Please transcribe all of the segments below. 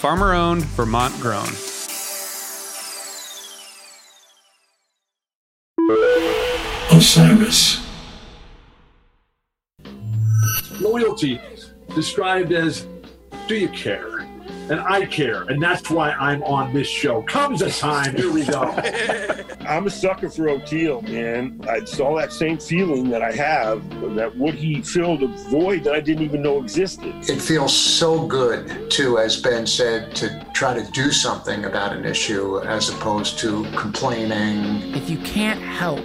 farmer owned, Vermont grown. Osiris. Loyalty described as do you care? And I care, and that's why I'm on this show. Comes a time, here we go. I'm a sucker for Oteil, man. I saw that same feeling that I have that what he filled a void that I didn't even know existed. It feels so good to, as Ben said, to try to do something about an issue as opposed to complaining. If you can't help,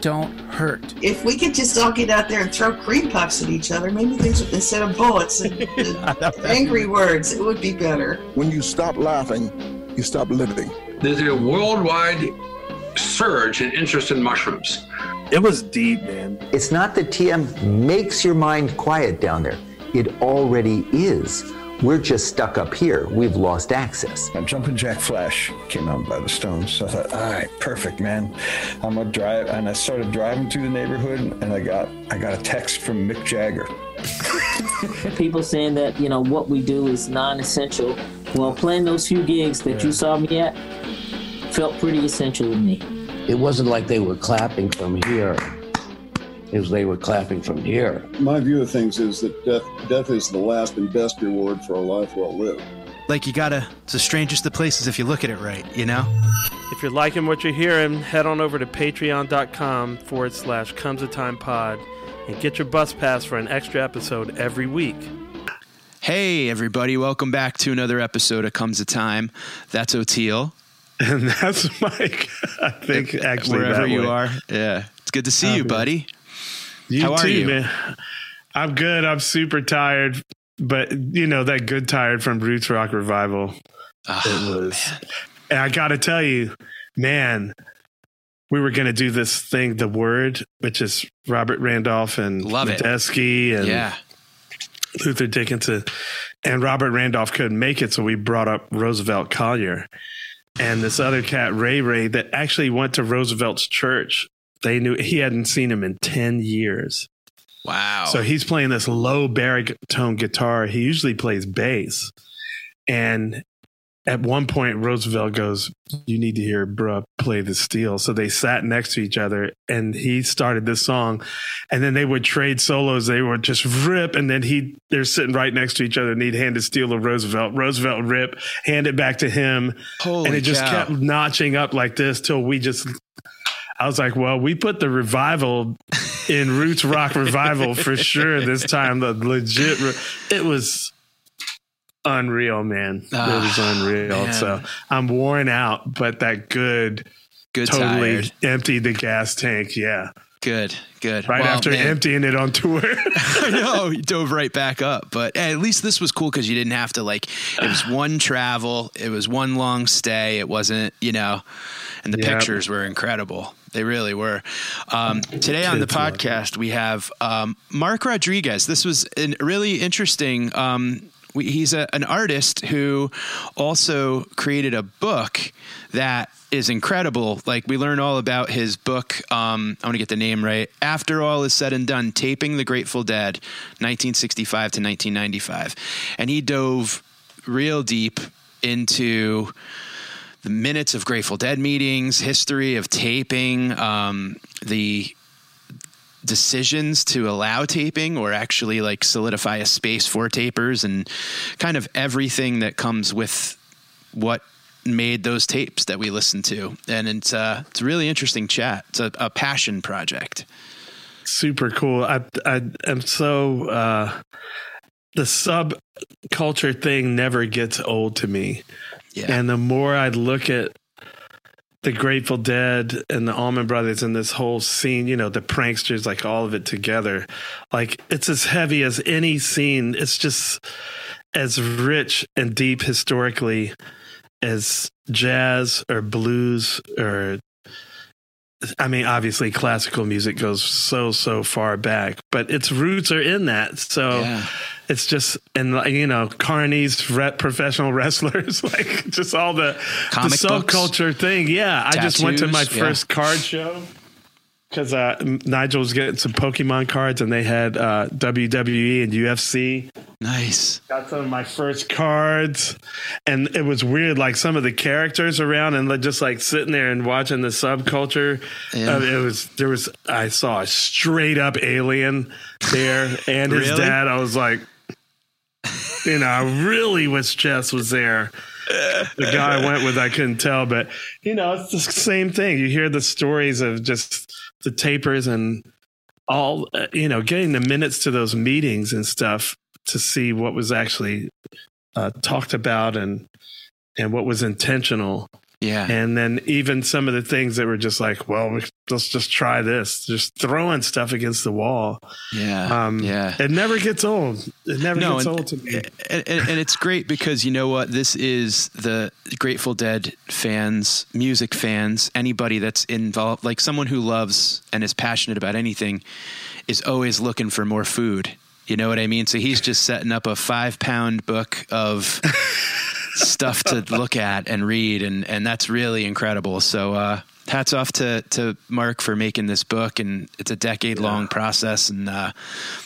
don't hurt. If we could just all get out there and throw cream puffs at each other, maybe things would, instead of bullets and, and angry words, it would be better. When you stop laughing, you stop living. There's a worldwide surge in interest in mushrooms. It was deep, man. It's not that TM makes your mind quiet down there. It already is. We're just stuck up here. We've lost access. And Jumpin' Jack Flash came out by the Stones. So I thought, all right, perfect, man. I'm gonna drive, and I started driving through the neighborhood, and I got I got a text from Mick Jagger. People saying that you know what we do is non-essential. Well, playing those few gigs that Yeah. you saw me at felt pretty essential to me. It wasn't like they were clapping from here. It was they were clapping from here. My view of things is that death, death is the last and best reward for a life well lived. Like you gotta, it's the strangest of places if you look at it right, you know? If you're liking what you're hearing, head on over to patreon.com forward slash comes a time pod and get your bus pass for an extra episode every week. Hey, everybody, welcome back to another episode of Comes a Time. That's Oteil. And that's Mike. I think actually Wherever that you way. are. Yeah. It's good to see Oh, you, buddy. You How are too, you? man. I'm good. I'm super tired, but you know that good tired from Roots Rock Revival. Oh, it was, and I got to tell you, man, we were going to do this thing, the Word, which is Robert Randolph and Love. Medeski and Yeah. Luther Dickinson, uh, and Robert Randolph couldn't make it, so we brought up Roosevelt Collier and this other cat Ray Ray that actually went to Roosevelt's church. They knew he hadn't seen him in ten years. Wow. So he's playing this low baritone guitar. He usually plays bass. And at one point, Roosevelt goes, You need to hear bruh play the steel. So they sat next to each other and he started this song. And then they would trade solos. They would just rip. And then he, they're sitting right next to each other and he'd hand the steel to Roosevelt. Roosevelt rip, hand it back to him. Holy and it just cow. kept notching up like this till we just, I was like, well, we put the revival in Roots Rock Revival for sure this time. The legit, re- it was unreal, man. it was Ah, unreal. man. So I'm worn out, but that good, Good totally tired. emptied the gas tank. Yeah. Good, good. Right Well, after man, emptying it on tour. I know you dove right back up, but hey, at least this was cool because you didn't have to like. It was one travel. It was one long stay. It wasn't, you know, and the Yep. pictures were incredible. They really were. Um, today on the Kids love it. podcast, we have um, Mark Rodriguez. This was a really interesting. Um, we, he's a, an artist who also created a book that is incredible. Like we learn all about his book. Um, I want to get the name right. After all is said and done, taping the Grateful Dead, 1965 to 1995, and he dove real deep into the minutes of Grateful Dead meetings, history of taping, um, the decisions to allow taping or actually like solidify a space for tapers and kind of everything that comes with what made those tapes that we listened to, and it's uh, it's a really interesting chat. It's a, a passion project. Super cool. I I am so uh, the sub culture thing never gets old to me. Yeah. And the more I look at the Grateful Dead and the Allman Brothers and this whole scene, you know, the pranksters, like all of it together, like it's as heavy as any scene. It's just as rich and deep historically as jazz or blues or I mean, obviously, classical music goes so so far back, but its roots are in that. So Yeah. It's just and you know, Carney's re- professional wrestlers, like just all the Comic the books? subculture thing. Yeah, I just went to my Tattoos, yeah. first card show because uh, Nigel was getting some Pokemon cards, and they had uh, WWE and UFC. Nice. Got some of my first cards, and it was weird. Like some of the characters around, and just like sitting there and watching the subculture. Yeah. Uh, it was there was I saw a straight up alien there, and his Really? dad. I was like, you know, I really wish Jess was there. The guy I went with, I couldn't tell, but you know, it's the same thing. You hear the stories of just the tapers and all, uh, you know, getting the minutes to those meetings and stuff to see what was actually uh, talked about and and what was intentional. Yeah. And then even some of the things that were just like, well, let's just try this, just throwing stuff against the wall. Yeah. Um, yeah. It never gets old. It never No, gets and- old to me. and, and, and it's great because you know what this is the grateful dead fans music fans anybody that's involved like someone who loves and is passionate about anything is always looking for more food you know what i mean so he's just setting up a five pound book of stuff to look at and read and and that's really incredible. So uh hats off to to mark for making this book and it's a decade long process and uh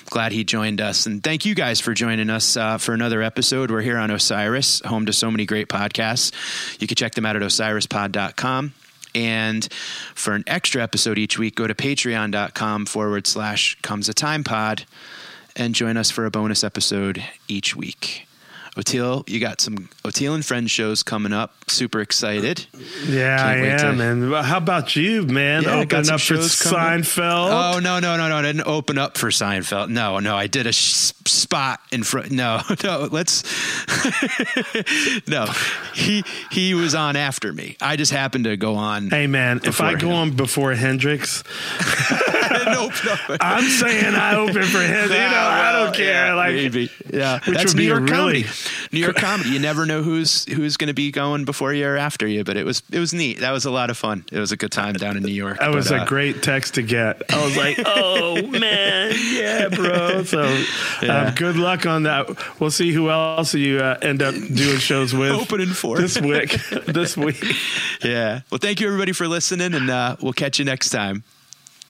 glad he joined us. And thank you guys for joining us uh, for another episode. We're here on osiris home to so many great podcasts. You can check them out at osirispod.com and for an extra episode each week go to patreon.com forward slash comes a time pod and join us for a bonus episode each week Oteil, you got some Oteil and Friends shows coming up. Super excited. Yeah, I Can't to- am. And how about you, man? Yeah, I got Opening up for shows coming up. Seinfeld. Oh no no no no! I didn't open up for Seinfeld. No no, I did a sh- spot in front. No no, let's. no, he he was on after me. I just happened to go on. Hey man, if I go him. on before Hendrix. I'm saying I open for him. You know, I don't care. Yeah, like maybe. Yeah, which that's would be a York really comedy. New York comedy. You never know who's who's going to be going before you or after you. But it was it was neat. That was a lot of fun. It was a good time down in New York. that was But, a uh, great text to get. I was like, oh man, yeah, bro. So Yeah. um, good luck on that. We'll see who else you uh, end up doing shows with Opening for. this week. this week. Yeah. Well, thank you everybody for listening, and uh, we'll catch you next time.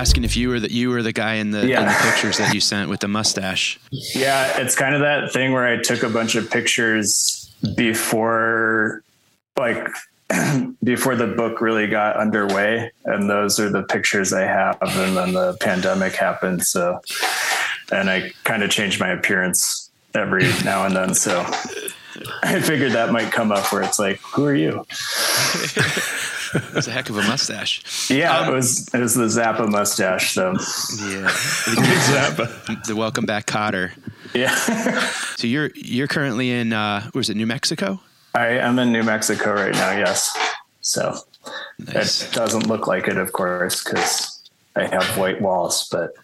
asking if you were the you were the guy in the, in the pictures that you sent with the mustache. Yeah, it's kind of that thing where I took a bunch of pictures before, like, before the book really got underway, and those are the pictures I have. And then the pandemic happened, so and I kind of changed my appearance every now and then. So I figured that might come up where it's like, "Who are you?" It's a heck of a mustache. Yeah, it was it was the Zappa mustache. So Yeah, Zappa. The welcome back Cotter. Yeah. so you're you're currently in uh, where's it New Mexico? I am in New Mexico right now. Yes. So it doesn't look like it, of course, because I have white walls. But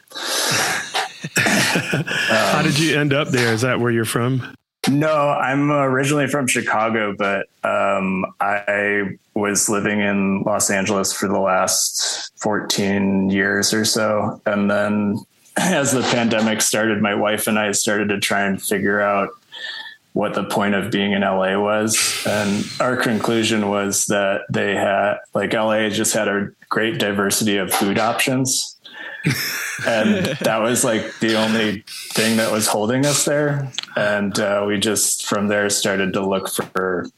How did you end up there? Is that where you're from? No, I'm originally from Chicago, but um, I was living in Los Angeles for the last 14 years or so, and then as the pandemic started, my wife and I started to try and figure out what the point of being in LA was. And our conclusion was that they had, like, LA just had a great diversity of food options. and that was like the only thing that was holding us there. And uh, we just from there started to look for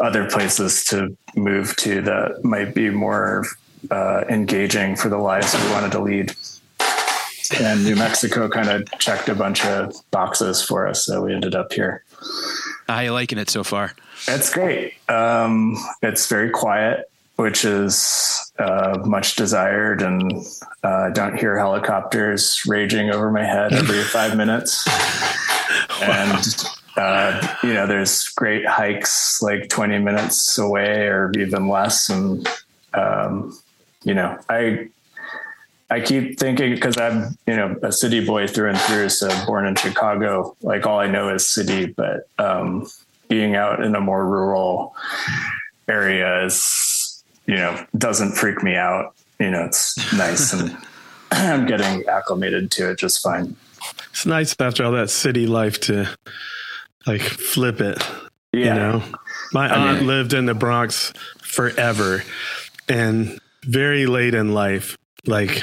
other places to move to that might be more uh, engaging for the lives we wanted to lead. And New Mexico kind of checked a bunch of boxes for us, so we ended up here. How are you liking it so far? It's great. Um, it's very quiet, which is uh, much desired, and uh, don't hear helicopters raging over my head every five minutes. And uh, you know, there's great hikes like 20 minutes away or even less, and um, you know, I I keep thinking because I'm, you know, a city boy through and through. So born in Chicago, like all I know is city, but um, being out in a more rural area is, you know, doesn't freak me out. You know, it's nice and I'm getting acclimated to it just fine. It's nice after all that city life to like flip it. Yeah. You know, my I aunt mean- lived in the Bronx forever and very late in life, like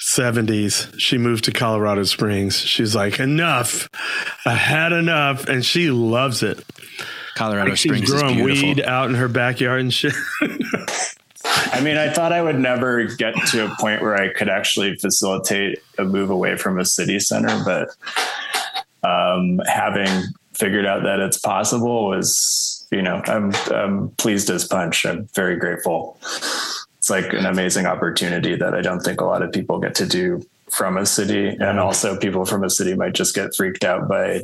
70s, she moved to Colorado Springs. She's like, enough. I had enough. And she loves it. Colorado Like, Springs She's growing beautiful. weed out in her backyard and shit. I mean, I thought I would never get to a point where I could actually facilitate a move away from a city center, but um, having figured out that it's possible was, you know, I'm, I'm pleased as punch. I'm very grateful. It's like an amazing opportunity that I don't think a lot of people get to do from a city. And also, people from a city might just get freaked out by,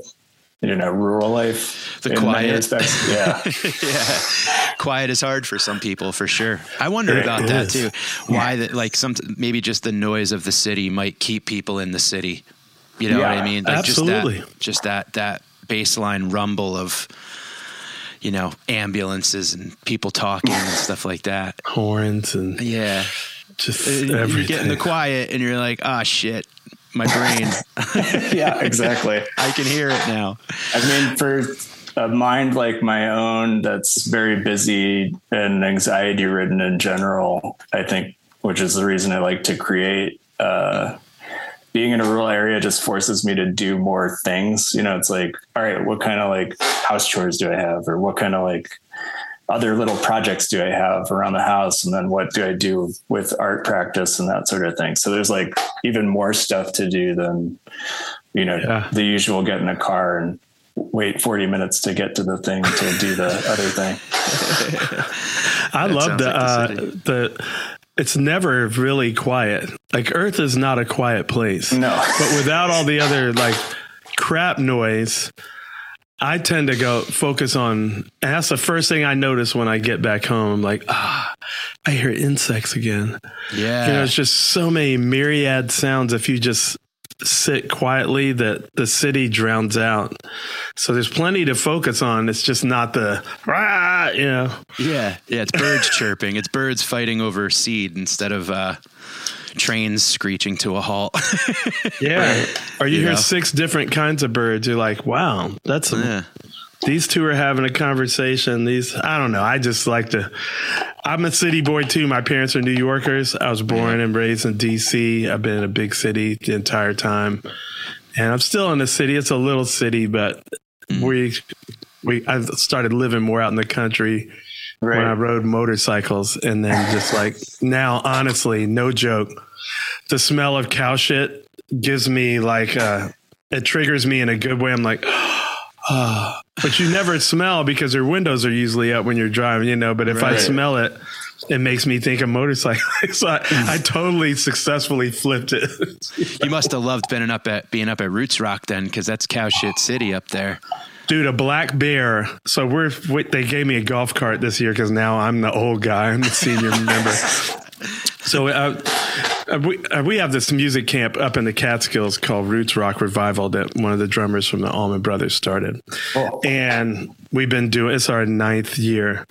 you know, rural life. The quiet. respects. Yeah. yeah, quiet is hard for some people for sure. I wonder It about that is. too. Why that like some maybe just the noise of the city might keep people in the city. You know what I mean? Like absolutely. Just that, just that that baseline rumble of you know ambulances and people talking and stuff like that. Horns and yeah, just Uh, you get in everything. the quiet and you're like, ah, shit, my brain. yeah, exactly. I can hear it now. I mean, for a mind like my own that's very busy and anxiety ridden in general, I think, which is the reason I like to create, uh, being in a rural area just forces me to do more things. You know, it's like, all right, what kind of like house chores do I have? Or what kind of like other little projects do I have around the house? And then what do I do with art practice and that sort of thing? So there's like even more stuff to do than, you know, Yeah. the usual get in a car and wait 40 minutes to get to the thing to do the other thing. I That love sounds the, like uh, the city. the it's never really quiet. Like Earth is not a quiet place. No. But without all the other like crap noise, I tend to go focus on and that's the first thing I notice when I get back home. I'm like, ah, I hear insects again. Yeah. You know, it's just so many myriad sounds if you just sit quietly that the city drowns out. So there's plenty to focus on. It's just not the rah, you know. Yeah, yeah, it's birds chirping. It's birds fighting over seed instead of uh, trains screeching to a halt. Yeah. Or you, You hear know? six different kinds of birds. You're like, wow, that's a, these two are having a conversation. These, I don't know. I just like to, I'm a city boy too. My parents are New Yorkers. I was born mm-hmm. and raised in DC. I've been in a big city the entire time. And I'm still in the city. It's a little city, but mm. we, we, I started living more out in the country when I rode motorcycles. And then just like now, honestly, no joke, the smell of cow shit gives me like, uh, it triggers me in a good way. I'm like, ah, but you never smell because your windows are usually up when you're driving, you know. But if I smell it, it makes me think of motorcycles. so I, I totally successfully flipped it. you must have loved being up at being up at Roots Rock then, because that's cow shit city up there. Dude, a black bear. So we're they gave me a golf cart this year because now I'm the old guy. I'm the senior member. So uh, uh, we uh, we have this music camp up in the Catskills called Roots Rock Revival that one of the drummers from the Allman Brothers started, and we've been doing it's our ninth year,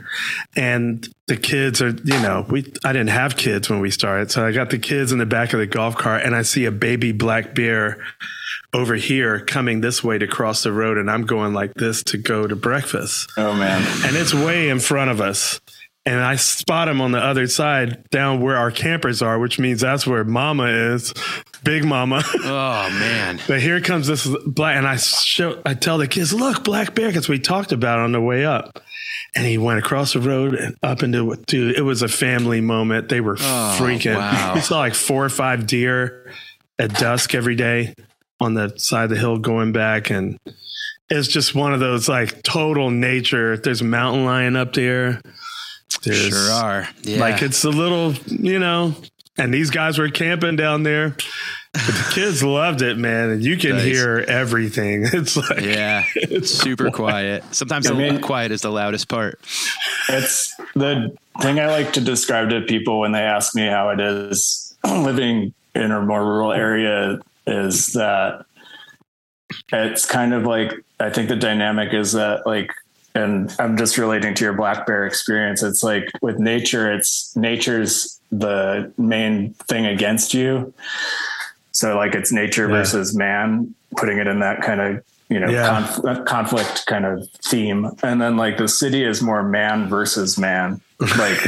and the kids are you know we I didn't have kids when we started, so I got the kids in the back of the golf cart, and I see a baby black bear over here coming this way to cross the road and I'm going like this to go to breakfast. Oh man. And it's way in front of us. And I spot him on the other side down where our campers are, which means that's where mama is. Big mama. Oh man. But here comes this black and I show I tell the kids, look, black bear, because we talked about it on the way up. And he went across the road and up into dude, it was a family moment. They were Oh, freaking wow. we saw like four or five deer at dusk every day on the side of the hill going back and it's just one of those like total nature there's a mountain lion up there there's Sure are. Yeah. like it's a little you know and these guys were camping down there but the kids loved it man and you can Nice. hear everything it's like Yeah, it's super quiet. Sometimes I the mean- quiet is the loudest part. It's the thing I like to describe to people when they ask me how it is living in a more rural area is that it's kind of like I think the dynamic is that like and I'm just relating to your black bear experience. It's like with nature, it's nature's the main thing against you. So like it's nature Yeah. versus man, putting it in that kind of you know Yeah. conf- conflict kind of theme, and then like the city is more man versus man, like.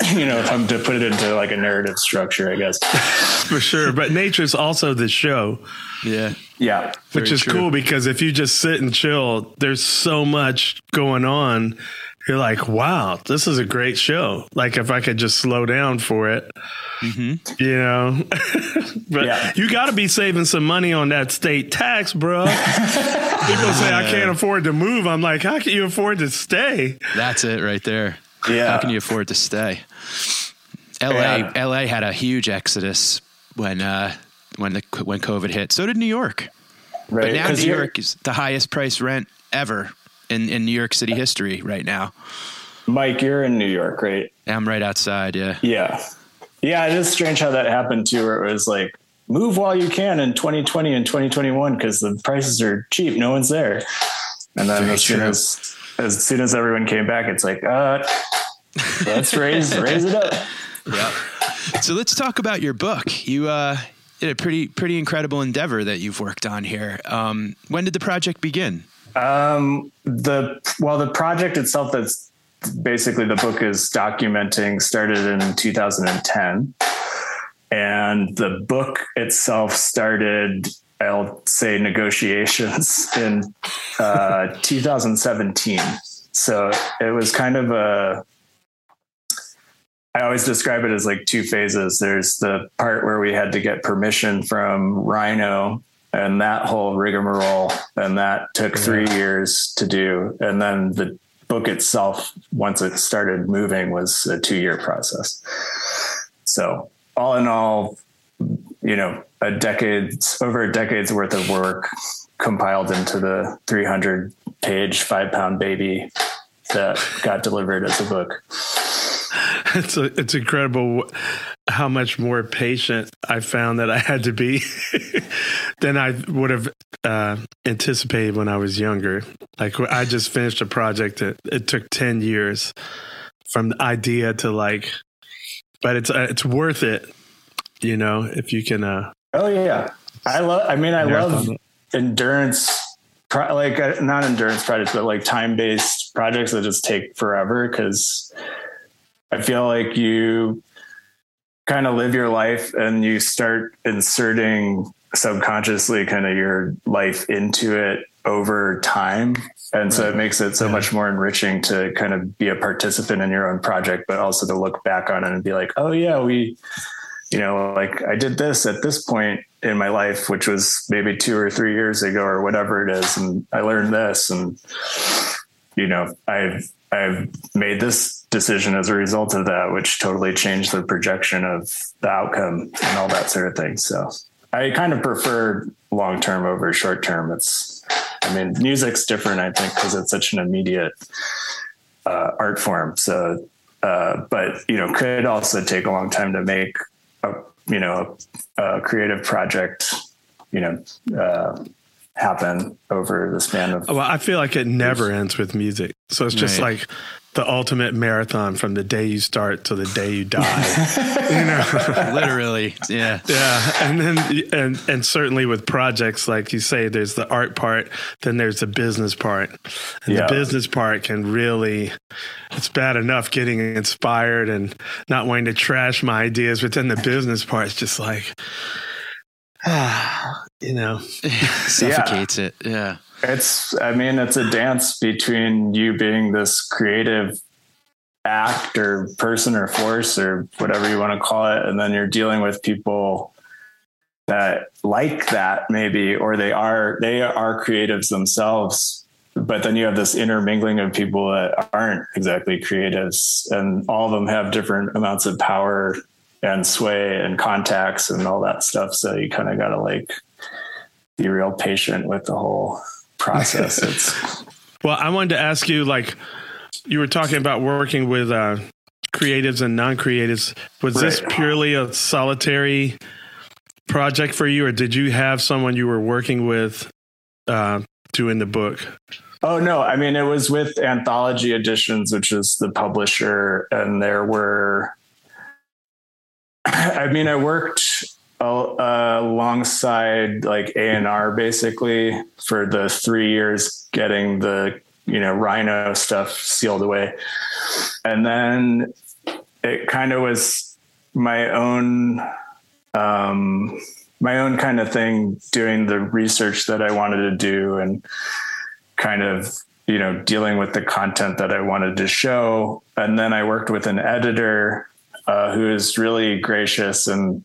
You know, if I'm to put it into like a narrative structure, I guess. for sure but nature's also the show Yeah. Yeah. which is true. cool because if you just sit and chill there's so much going on you're like wow this is a great show like if i could just slow down for it Mm-hmm. you know but Yeah. you got to be saving some money on that state tax bro people say i can't afford to move i'm like how can you afford to stay That's it right there. Yeah. How can you afford to stay? LA Yeah. LA had a huge exodus when uh when the when COVID hit. So did New York. Right. But now New York is the highest price rent ever in, in New York City history right now. Mike, you're in New York, right? I'm right outside, yeah. Yeah. Yeah, it is strange how that happened too, where it was like, move while you can in 2020 and 2021 because the prices are cheap. No one's there. And then Very as soon as as soon as everyone came back, it's like, uh, let's raise raise it up. Yeah. So let's talk about your book. You uh did a pretty pretty incredible endeavor that you've worked on here. Um, when did the project begin? Um, the well, the project itself that's basically the book is documenting started in 2010, and the book itself started. I'll say negotiations in uh, 2017. so it was kind of a I always describe it as like two phases. There's the part where we had to get permission from Rhino and that whole rigmarole, and that took three years to do. And then the book itself, once it started moving, was a two year process. So, all in all, you know, a decade, over a decade's worth of work compiled into the 300 page, five pound baby that got delivered as a book. It's a, it's incredible how much more patient I found that I had to be than I would have uh, anticipated when I was younger. Like I just finished a project that it took ten years from the idea to like, but it's uh, it's worth it, you know, if you can. Uh, Oh yeah, I love. I mean, I love endurance, pro- like uh, not endurance projects, but like time based projects that just take forever because I feel like you kind of live your life and you start inserting subconsciously kind of your life into it over time. And so it makes it so much more enriching to kind of be a participant in your own project, but also to look back on it and be like, oh, yeah, we, you know, like I did this at this point in my life, which was maybe two or three years ago or whatever it is. And I learned this and, you know, I've, I've made this decision as a result of that, which totally changed the projection of the outcome and all that sort of thing. So I kind of prefer long term over short term. It's, I mean, music's different, I think, because it's such an immediate uh, art form. So, uh, but you know, could also take a long time to make a you know a, a creative project, you know, uh, happen over the span of well, I feel like it never ends with music, so it's just Right. like the ultimate marathon from the day you start to the day you die. you know, literally, yeah, yeah, and then and and certainly with projects like you say, there's the art part, then there's the business part, and Yeah. the business part can really. It's bad enough getting inspired and not wanting to trash my ideas, but then the business part is just like, ah, you know, suffocates it. Yeah. It's, I mean, it's a dance between you being this creative act or person or force or whatever you want to call it. And then you're dealing with people that like that maybe, or they are, they are creatives themselves. But then you have this intermingling of people that aren't exactly creatives and all of them have different amounts of power and sway and contacts and all that stuff. So you kind of got to like be real patient with the whole process. It's Well, I wanted to ask you, like, you were talking about working with uh, creatives and non-creatives. Was this purely a solitary project for you, or did you have someone you were working with uh, doing the book? Oh no, I mean it was with Anthology Editions, which is the publisher, and there were. I mean, I worked uh, alongside like A and R basically for the three years getting the you know Rhino stuff sealed away, and then it kind of was my own um, my own kind of thing doing the research that I wanted to do and kind of you know dealing with the content that I wanted to show. And then I worked with an editor uh, who is really gracious and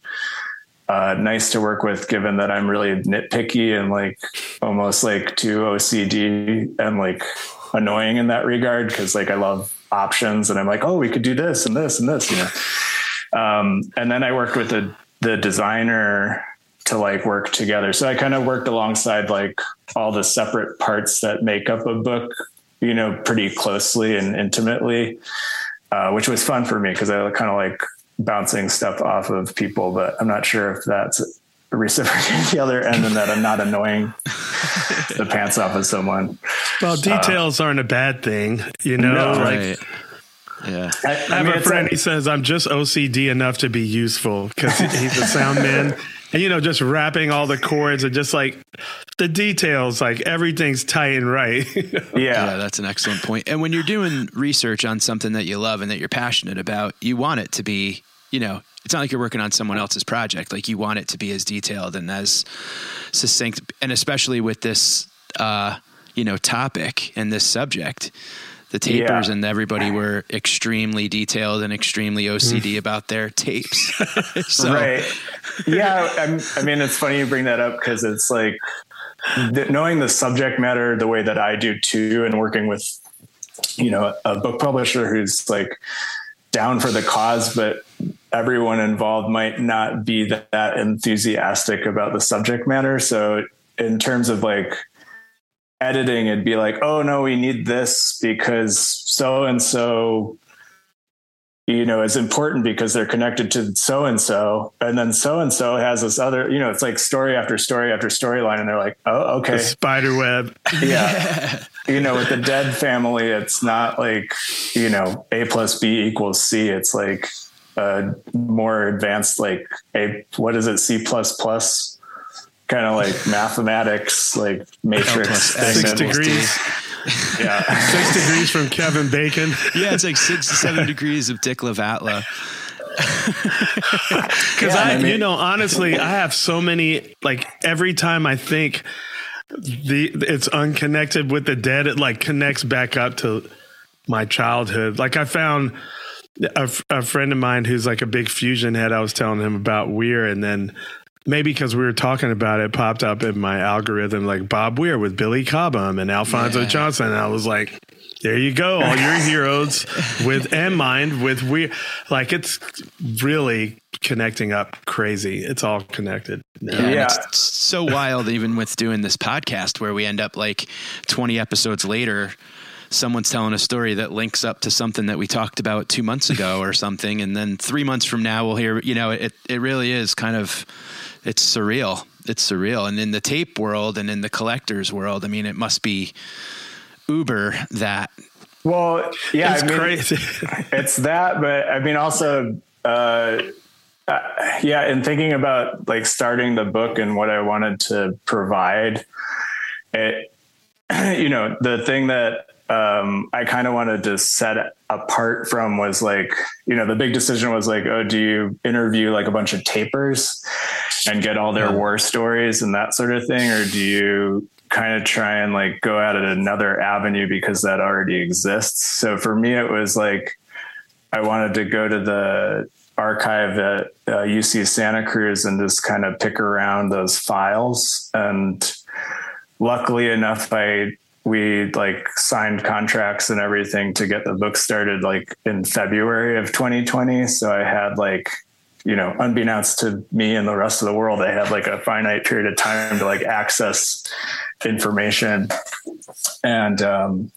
uh, nice to work with given that I'm really nitpicky and like almost like too OCD and like annoying in that regard because like I love options and I'm like oh we could do this and this and this you know um, and then I worked with the the designer to like work together. So I kind of worked alongside like all the separate parts that make up a book, you know, pretty closely and intimately, uh, which was fun for me because I kind of like bouncing stuff off of people, but I'm not sure if that's reciprocating the other end and that I'm not annoying the pants off of someone. Well, uh, details aren't a bad thing, you know. No. like, Right. Yeah. I, I have mean, a friend. like- he says I'm just OCD enough to be useful because he's a sound man, and you know, just wrapping all the chords and just like the details, like everything's tight and right. Yeah, that's an excellent point. And when you're doing research on something that you love and that you're passionate about, you want it to be, you know, it's not like you're working on someone else's project. Like you want it to be as detailed and as succinct, and especially with this, uh, you know, topic and this subject the tapers Yeah. and everybody were extremely detailed and extremely OCD about their tapes. so, Right. Yeah. I'm, I mean, it's funny you bring that up because it's like th- knowing the subject matter the way that I do too, and working with, you know, a book publisher who's like down for the cause, but everyone involved might not be that, that enthusiastic about the subject matter. So, in terms of like editing, it'd be like, oh no, we need this because so and so you know, is important because they're connected to so and so, and then so and so has this other, you know, it's like story after story after storyline, and they're like, oh, okay, The spider web. yeah. you know, with the dead family, it's not like you know a plus b equals c. It's like a more advanced, like a what is it, c plus plus, kind of like mathematics, like matrix thing. Six degrees. Yeah. Six degrees from Kevin Bacon. Yeah, it's like six to seven degrees of Dick Latvala. Because Yeah, I, I mean- you know, honestly, I have so many. Like every time I think the it's unconnected with the dead, it like connects back up to my childhood. Like I found a friend of mine who's like a big fusion head. I was telling him about Weir, and then maybe because we were talking about it, popped up in my algorithm like Bob Weir with Billy Cobham and Alphonso Yeah. Johnson. And I was like, there you go, all your heroes with and mind with Weir. Like it's really connecting up crazy. It's all connected. now. Yeah, and It's so wild, even with doing this podcast, where we end up like 20 episodes later, someone's telling a story that links up to something that we talked about two months ago or something. And then three months from now, we'll hear, you know, it, it really is kind of, it's surreal. It's surreal. And in the tape world and in the collector's world, I mean, it must be uber that. Well, yeah, It's I mean, crazy. it's that, but I mean, also, uh, uh, yeah, in thinking about like starting the book and what I wanted to provide, it, you know, the thing that um, I kind of wanted to set apart from was like, you know, the big decision was like, oh, do you interview like a bunch of tapers and get all their war stories and that sort of thing, or do you kind of try and like go at it another avenue because that already exists? So for me, it was like I wanted to go to the archive at uh, UC Santa Cruz and just kind of pick around those files. And luckily enough, I we like signed contracts and everything to get the book started like in February of 2020. So I had like you know, unbeknownst to me and the rest of the world, I had like a finite period of time to like access information. And um,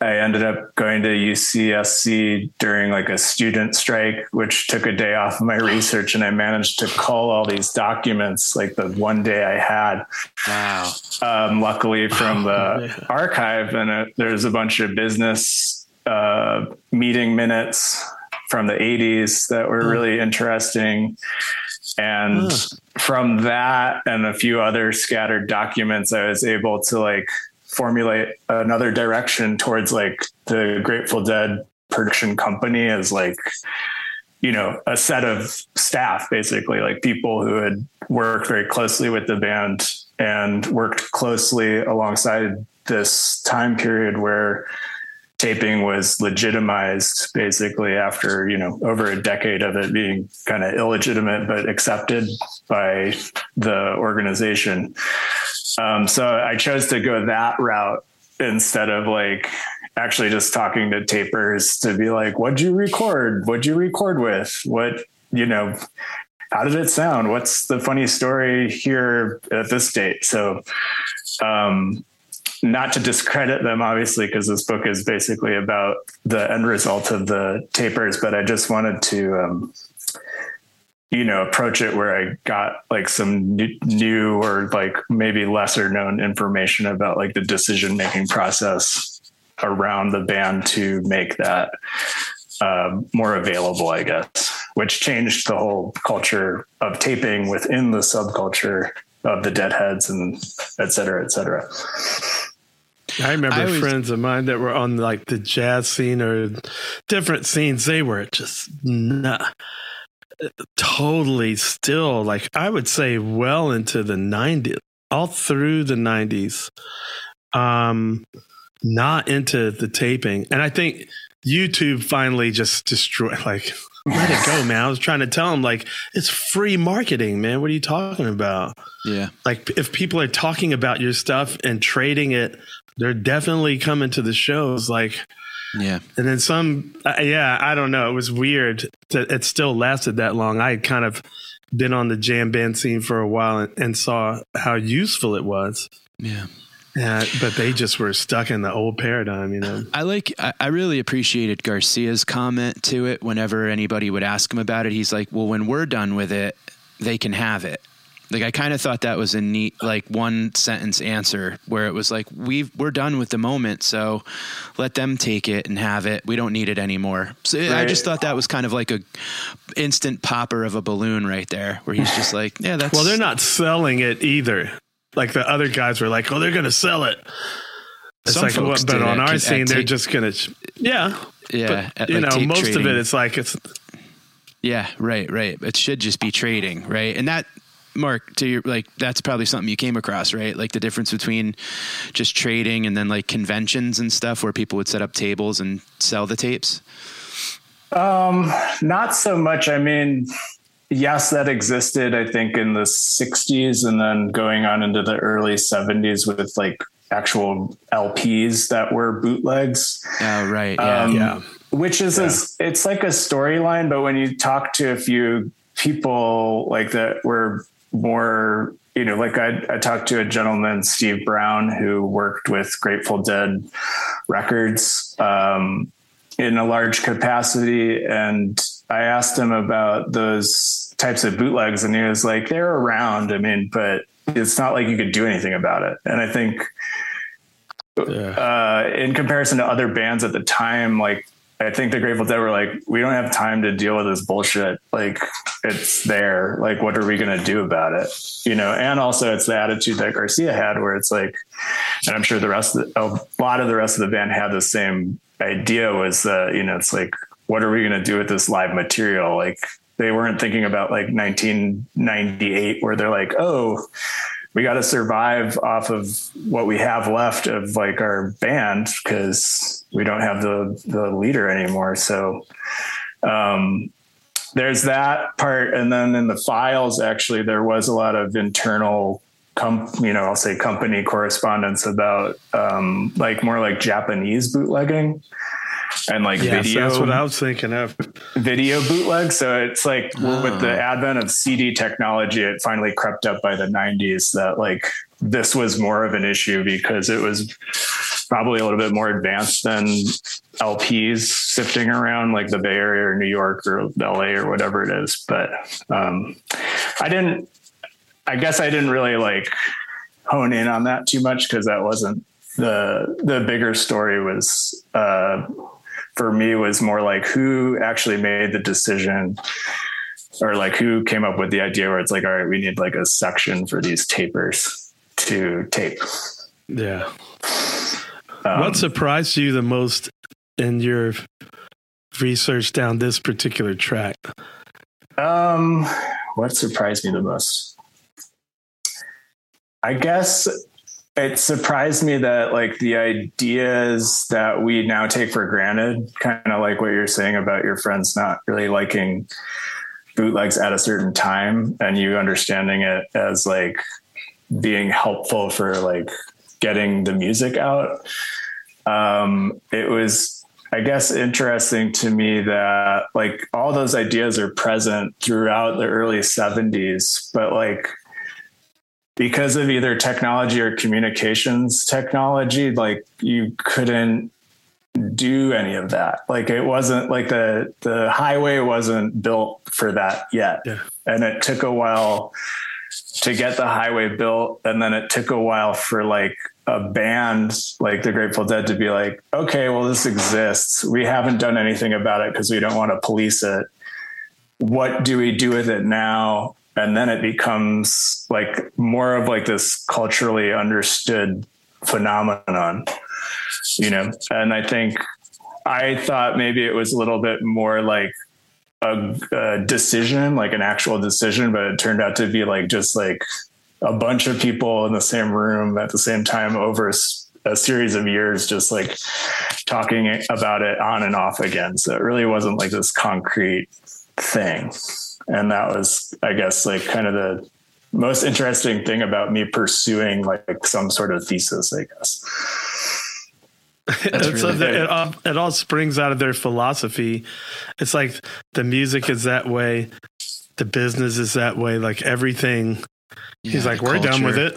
I ended up going to UCSC during like a student strike, which took a day off of my research. And I managed to call all these documents like the one day I had. Wow. Um, luckily from the archive, and uh there's a bunch of business uh, meeting minutes from the 80s that were really interesting. And from that and a few other scattered documents, I was able to like formulate another direction towards like the Grateful Dead production company as like, you know, a set of staff, basically, like people who had worked very closely with the band and worked closely alongside this time period where taping was legitimized basically after you know over a decade of it being kind of illegitimate but accepted by the organization um, so i chose to go that route instead of like actually just talking to tapers to be like what'd you record? What'd you record with? What you know how did it sound? What's the funny story here at this date? So um not to discredit them, obviously, because this book is basically about the end result of the tapers, but I just wanted to, um, you know, approach it where I got like some new, new or like maybe lesser known information about like the decision making process around the band to make that um, more available, I guess, which changed the whole culture of taping within the subculture of the Deadheads and et cetera, et cetera. I remember I was- friends of mine that were on like the jazz scene or different scenes. They were just not totally still. Like I would say, well into the '90s, all through the '90s. Um, not into the taping. And I think YouTube finally just destroyed, like, let it go, man. I was trying to tell him, like, it's free marketing, man. What are you talking about? Yeah. Like, if people are talking about your stuff and trading it, they're definitely coming to the shows. Like, yeah. And then some, uh, yeah, I don't know. It was weird that it still lasted that long. I had kind of been on the jam band scene for a while and, and saw how useful it was. Yeah. Yeah, but they just were stuck in the old paradigm, you know. I like I, I really appreciated Garcia's comment to it whenever anybody would ask him about it. He's like, Well, when we're done with it, they can have it. Like I kind of thought that was a neat like one sentence answer where it was like we we're done with the moment, so let them take it and have it. We don't need it anymore. So I just thought that was kind of like a instant popper of a balloon right there, where he's just like, yeah, that's Well, they're not selling it either. Like the other guys were like, "Oh, they're going to sell it." It's Some like, folks what, but on our scene, they're just going to, yeah, yeah. But, at, you like, know, most of it, it's like it's Yeah, right, right. It should just be trading, right? And that, Mark, to your like, that's probably something you came across, right? Like the difference between just trading and then like conventions and stuff where people would set up tables and sell the tapes. Um, not so much. I mean, yes, that existed, I think, in the 60s and then going on into the early 70s with like actual LPs that were bootlegs. Oh, right. Yeah. Um, yeah. Which is, a, it's like a storyline, but when you talk to a few people like that were more, you know, like I, I talked to a gentleman, Steve Brown, who worked with Grateful Dead Records um, in a large capacity. And I asked him about those types of bootlegs, and he was like, they're around. I mean, but it's not like you could do anything about it. And I think uh, in comparison to other bands at the time, like I think the Grateful Dead were like, we don't have time to deal with this bullshit. Like it's there. Like, what are we going to do about it? You know, and also it's the attitude that Garcia had where it's like, and I'm sure the rest of the, a lot of the rest of the band had the same idea was that, you know, it's like, what are we going to do with this live material? Like they weren't thinking about like 1998 where they're like, oh, we got to survive off of what we have left of like our band because we don't have the the leader anymore. So um, there's that part, and then in the files, actually, there was a lot of internal. Com- you know, I'll say company correspondence about um, like more like Japanese bootlegging and like video. That's what I was thinking of. Video bootleg. So it's like with the Oh. advent of CD technology, it finally crept up by the 90s that like this was more of an issue because it was probably a little bit more advanced than LPs sifting around like the Bay Area or New York or LA or whatever it is. But um, I didn't, I guess I didn't really like hone in on that too much because that wasn't the the bigger story was uh, for me was more like who actually made the decision or like who came up with the idea where it's like all right we need like a section for these tapers to tape Yeah. Um, what surprised you the most in your research down this particular track? Um, what surprised me the most? I guess it surprised me that like the ideas that we now take for granted, kind of like what you're saying about your friends not really liking bootlegs at a certain time and you understanding it as like being helpful for like getting the music out. Um, it was I guess interesting to me that like all those ideas are present throughout the early 70s, but like because of either technology or communications technology, like you couldn't do any of that. Like it wasn't like the the highway wasn't built for that yet. And it took a while to get the highway built and then it took a while for like a band like the Grateful Dead to be like, okay, well, this exists. We haven't done anything about it because we don't want to police it. What do we do with it now? And then it becomes like more of like this culturally understood phenomenon, you know? And I think I thought maybe it was a little bit more like a, a decision, like an actual decision, but it turned out to be like just like a bunch of people in the same room at the same time over a series of years just like talking about it on and off again. So it really wasn't like this concrete thing. And that was, I guess, like kind of the most interesting thing about me pursuing like some sort of thesis, I guess. It's- it, all, it all springs out of their philosophy. It's like the music is that way, the business is that way, like everything. he's like, we're done with it.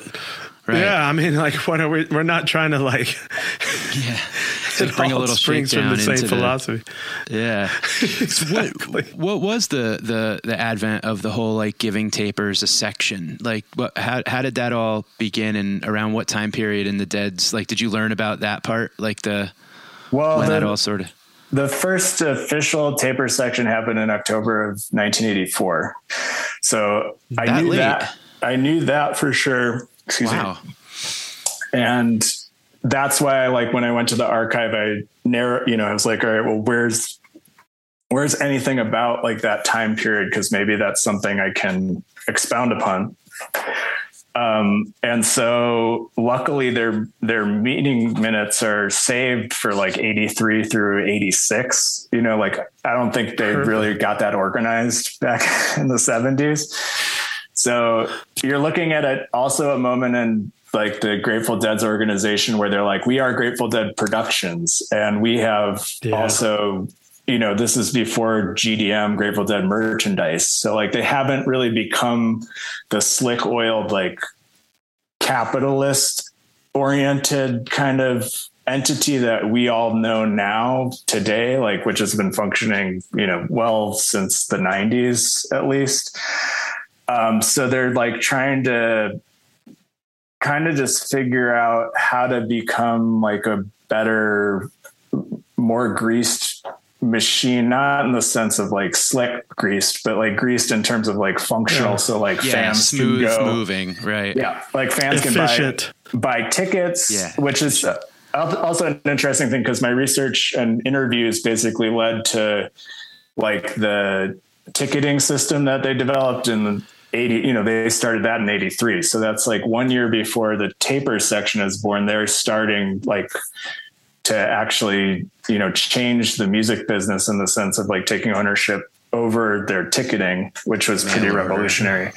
Right. Yeah, I mean, like, what are we? We're not trying to like. Yeah, it bring a little springs from the shakedown same into the- philosophy. Yeah. What, what was the, the the advent of the whole like giving tapers a section? Like what how how did that all begin and around what time period in the Dead's like did you learn about that part? Like the Well, when the- that all sort of The first official taper section happened in October of 1984. So I knew late? that. I knew that for sure. Excuse Wow. me. And that's why I like when I went to the archive, I narrow, you know, I was like, all right, well, where's where's anything about like that time period? Because maybe that's something I can expound upon. Um, and so luckily their their meeting minutes are saved for like 83 through 86. You know, like I don't think they really got that organized back in the 70s. So you're looking at it also a moment in like the Grateful Dead's organization where they're like, we are Grateful Dead Productions, and we have also, you know, this is before GDM, Grateful Dead merchandise. So like they haven't really become the slick oiled like capitalist oriented kind of entity that we all know now today like which has been functioning you know well since the 90s at least. Um, so they're like trying to kind of just figure out how to become like a better more greased machine not in the sense of like slick greased but like greased in terms of like functional Yeah. so like yeah, fans smooth can go moving, right? yeah, like fans Efficient. can buy buy tickets, Yeah. which is uh, also an interesting thing because my research and interviews basically led to like the ticketing system that they developed in the 80 you know they started that in 83 so that's like one year before the taper section is born they're starting like to actually you know change the music business in the sense of like taking ownership over their ticketing which was pretty Mail revolutionary.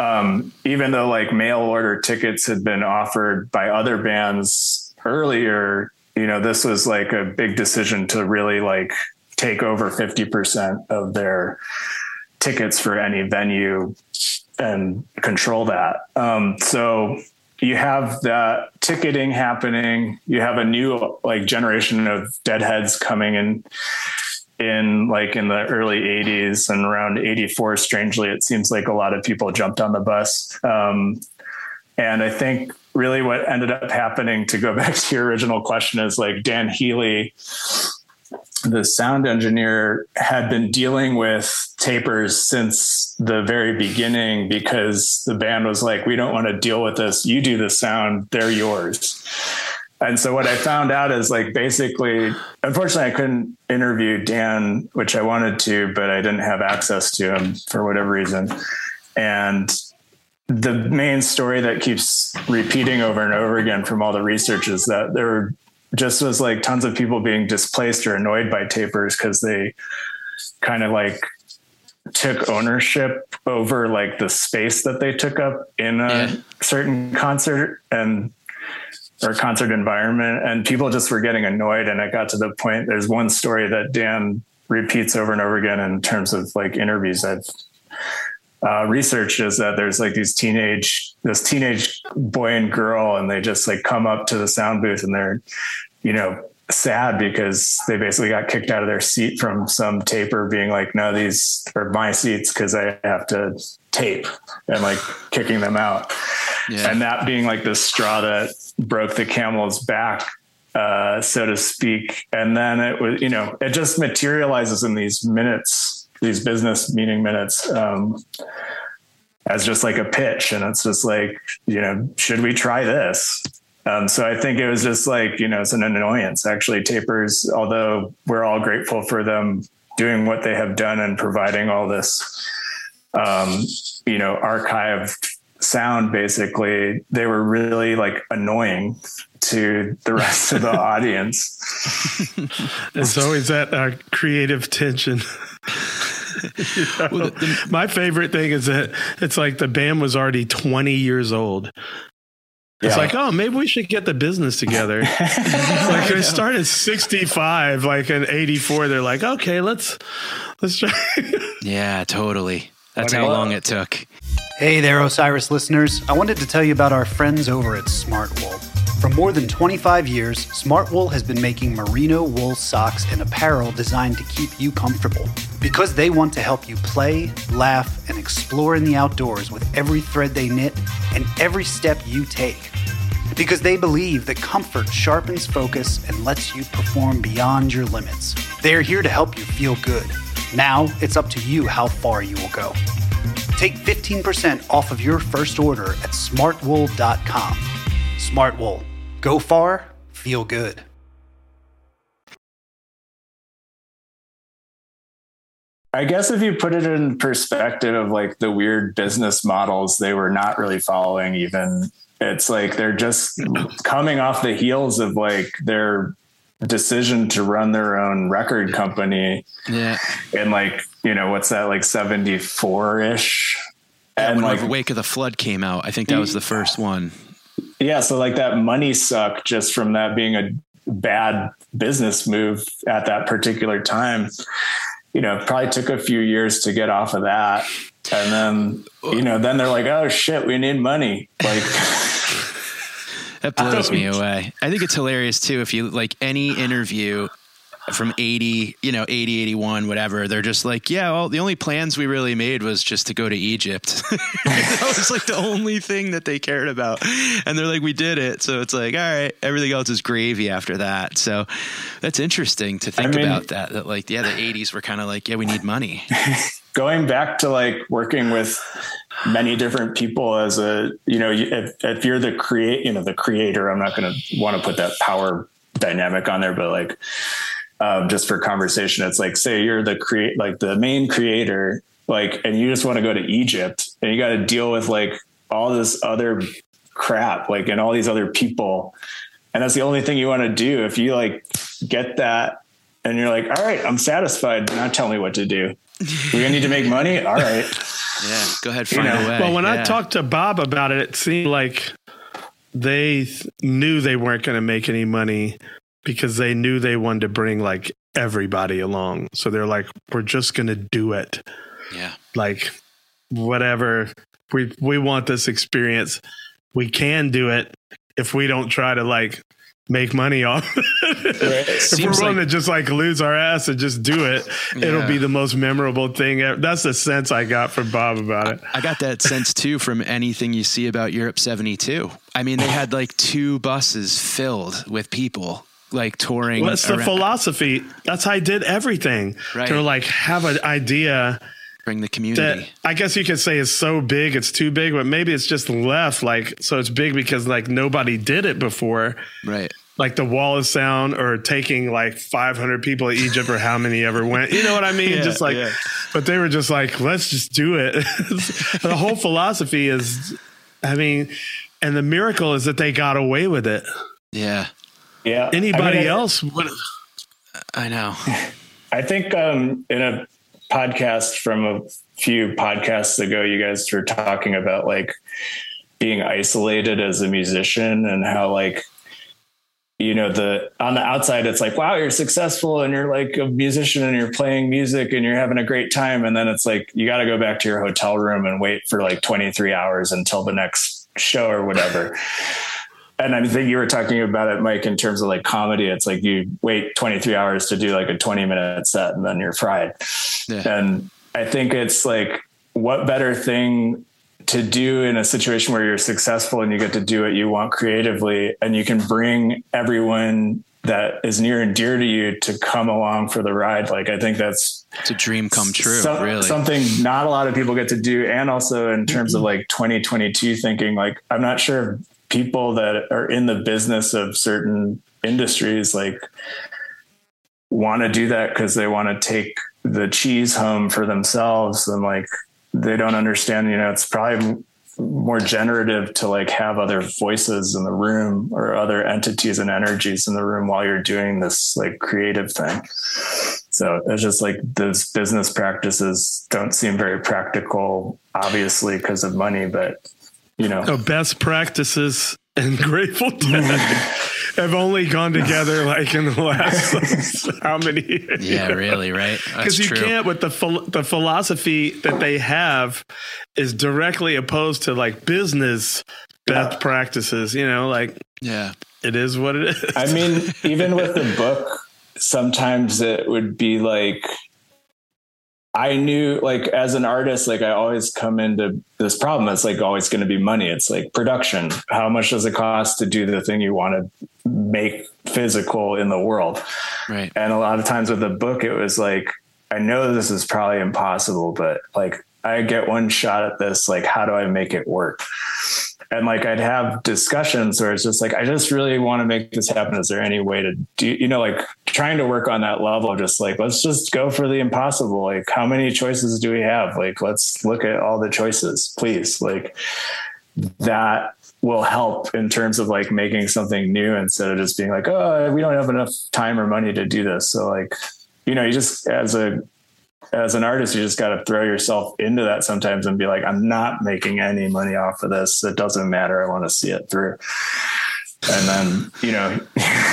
Um, even though like mail order tickets had been offered by other bands earlier you know this was like a big decision to really like take over 50% of their tickets for any venue and control that. Um, so you have that ticketing happening. You have a new like generation of deadheads coming in in like in the early 80s and around 84 strangely it seems like a lot of people jumped on the bus. Um, and i think really what ended up happening to go back to your original question is like dan healy the sound engineer had been dealing with tapers since the very beginning because the band was like we don't want to deal with this you do the sound they're yours and so what I found out is like basically, unfortunately, I couldn't interview Dan, which I wanted to, but I didn't have access to him for whatever reason. And the main story that keeps repeating over and over again from all the research is that there just was like tons of people being displaced or annoyed by tapers because they kind of like took ownership over like the space that they took up in a certain concert and or concert environment and people just were getting annoyed and it got to the point there's one story that dan repeats over and over again in terms of like interviews i've uh, researched is that there's like these teenage this teenage boy and girl and they just like come up to the sound booth and they're you know sad because they basically got kicked out of their seat from some taper being like no these are my seats because i have to tape and like kicking them out. And that being like the straw that broke the camel's back uh, so to speak. And then it was you know it just materializes in these minutes these business meeting minutes um, as just like a pitch and it's just like you know should we try this um, so I think it was just like, you know, it's an annoyance actually. Tapers, although we're all grateful for them doing what they have done and providing all this, um, you know, archived sound, basically, they were really like annoying to the rest of the audience. It's always that uh, creative tension. You know, my favorite thing is that it's like the band was already 20 years old. It's Yeah. like, oh, maybe we should get the business together. It's like they started 65, like in 84. They're like, okay, let's let's try. Yeah, totally. That's Okay. how long it took. Hey there, Osiris listeners. I wanted to tell you about our friends over at Smartwool. For more than 25 years, Smartwool has been making merino wool socks and apparel designed to keep you comfortable. Because they want to help you play, laugh, and explore in the outdoors with every thread they knit and every step you take. Because they believe that comfort sharpens focus and lets you perform beyond your limits. They are here to help you feel good. Now it's up to you how far you will go. Take 15% off of your first order at smartwool.com. Smartwool. Go far, feel good. I guess if you put it in perspective of like the weird business models they were not really following, even it's like they're just coming off the heels of like their decision to run their own record company Yeah. And like, you know, what's that, like 74 ish? And like, Wake of the Flood came out, I think that was the first one. yeah, so like that money suck just from that being a bad business move at that particular time, you know, probably took a few years to get off of that. And then, you know, then they're like, oh shit, we need money. Like, That blows um, me away. I think it's hilarious too. If you like any interview from 80, you know, 80, 81, whatever, they're just like, yeah, well, the only plans we really made was just to go to Egypt. that was like the only thing that they cared about. And they're like, we did it. So it's like, all right, everything else is gravy after that. So that's interesting to think I mean- about that. That like, yeah, the 80s were kind of like, yeah, we need money. going back to like working with many different people as a you know if, if you're the create you know the creator i'm not going to want to put that power dynamic on there but like um, just for conversation it's like say you're the create like the main creator like and you just want to go to egypt and you got to deal with like all this other crap like and all these other people and that's the only thing you want to do. If you like get that and you're like all right i'm satisfied now tell me what to do we're gonna need to make money all right Yeah, go ahead, You find know, a way. Well, when I talked to Bob about it, it seemed like they th- knew they weren't going to make any money because they knew they wanted to bring like everybody along. So they're like, we're just going to do it. Yeah. Like, whatever. We, we want this experience. We can do it if we don't try to like make money off. if we're Seems willing like- to just like lose our ass and just do it, it'll be the most memorable thing. ever. That's the sense I got from Bob about it. I got that sense too from anything you see about Europe 72. I mean, they had like two buses filled with people like touring. Well, that's the around- philosophy. That's how I did everything. Right. To like have an idea Bring the community. that I guess you could say it's so big, it's too big, but maybe it's just left like so it's big because like nobody did it before. Right. Like the wall of sound or taking like 500 people to Egypt or how many ever went. You know what I mean? Yeah, just like, yeah. but they were just like, let's just do it. the whole philosophy is, I mean, and the miracle is that they got away with it. Yeah. yeah Anybody I mean, else would I know. I think um, in a podcast from a few podcasts ago, you guys were talking about like being isolated as a musician and how like you know the on the outside it's like wow you're successful and you're like a musician and you're playing music and you're having a great time. And then it's like you got to go back to your hotel room and wait for like 23 hours until the next show or whatever and I think you were talking about it, Mike, in terms of like comedy. It's like you wait 23 hours to do like a 20 minute set and then you're fried. And I think it's like, what better thing to do in a situation where you're successful and you get to do what you want creatively and you can bring everyone that is near and dear to you to come along for the ride. Like, I think that's It's a dream come true, some- really. something not a lot of people get to do. And also in terms of like 2022 thinking, like, I'm not sure if people that are in the business of certain industries, like want to do that because they want to take the cheese home for themselves. And like, they don't understand, you know, it's probably more generative to like have other voices in the room or other entities and energies in the room while you're doing this like creative thing. So it's just like those business practices don't seem very practical, obviously because of money, but you know, oh, best practices and Grateful Dead have only gone together like in the last how many years? Yeah, really, right? Because you true. can't with the phil- the philosophy that they have is directly opposed to like business best practices. You know, like yeah, it is what it is. I mean, even with the book, sometimes it would be like I knew like as an artist, like I always come into this problem. It's like always going to be money. It's like production. How much does it cost to do the thing you want to make physical in the world? Right. And a lot of times with the book, it was like, I know this is probably impossible, but like I get one shot at this. Like, how do I make it work? and like I'd have discussions where it's just like I just really want to make this happen. Is there any way to do you know like trying to work on that level? Just like let's just go for the impossible. Like how many choices do we have? Like let's look at all the choices, please. Like that will help in terms of like making something new instead of just being like oh we don't have enough time or money to do this. So like you know you just as a as an artist, you just got to throw yourself into that sometimes and be like, I'm not making any money off of this. It doesn't matter. I want to see it through. And then, you know,